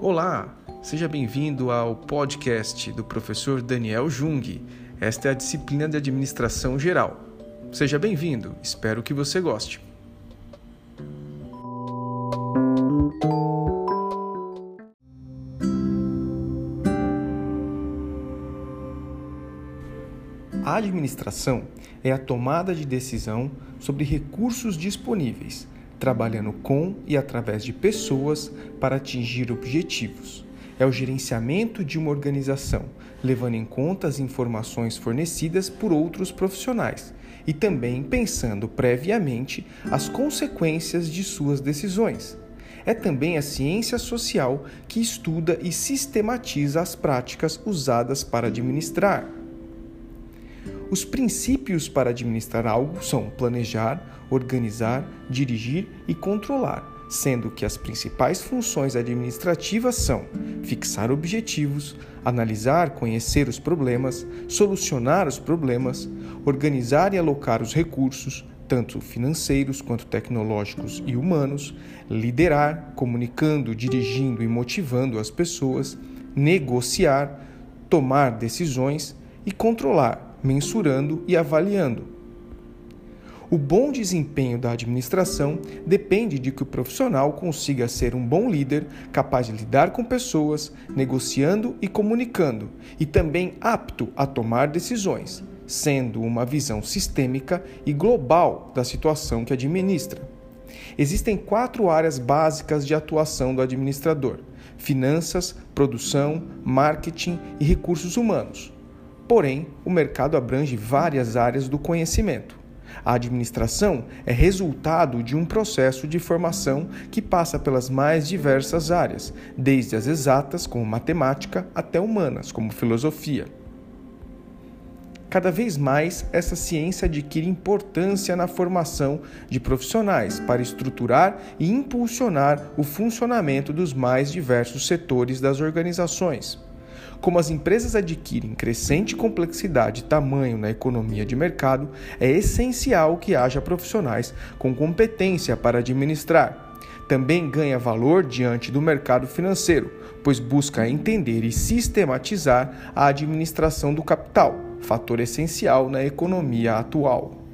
Olá, seja bem-vindo ao podcast do professor Daniel Jung. Esta é a disciplina de administração geral. Seja bem-vindo, espero que você goste. A administração é a tomada de decisão sobre recursos disponíveis, trabalhando com e através de pessoas para atingir objetivos. É o gerenciamento de uma organização, levando em conta as informações fornecidas por outros profissionais e também pensando previamente as consequências de suas decisões. É também a ciência social que estuda e sistematiza as práticas usadas para administrar os princípios para administrar algo são planejar, organizar, dirigir e controlar, sendo que as principais funções administrativas são fixar objetivos, analisar, conhecer os problemas, solucionar os problemas, organizar e alocar os recursos, tanto financeiros quanto tecnológicos e humanos, liderar, comunicando, dirigindo e motivando as pessoas, negociar, tomar decisões e controlar, mensurando e avaliando. O bom desempenho da administração depende de que o profissional consiga ser um bom líder, capaz de lidar com pessoas, negociando e comunicando, e também apto a tomar decisões, sendo uma visão sistêmica e global da situação que administra. Existem quatro áreas básicas de atuação do administrador: finanças, produção, marketing e recursos humanos. Porém, o mercado abrange várias áreas do conhecimento. A administração é resultado de um processo de formação que passa pelas mais diversas áreas, desde as exatas, como matemática, até humanas, como filosofia. Cada vez mais, essa ciência adquire importância na formação de profissionais para estruturar e impulsionar o funcionamento dos mais diversos setores das organizações. Como as empresas adquirem crescente complexidade e tamanho na economia de mercado, é essencial que haja profissionais com competência para administrar. Também ganha valor diante do mercado financeiro, pois busca entender e sistematizar a administração do capital, fator essencial na economia atual.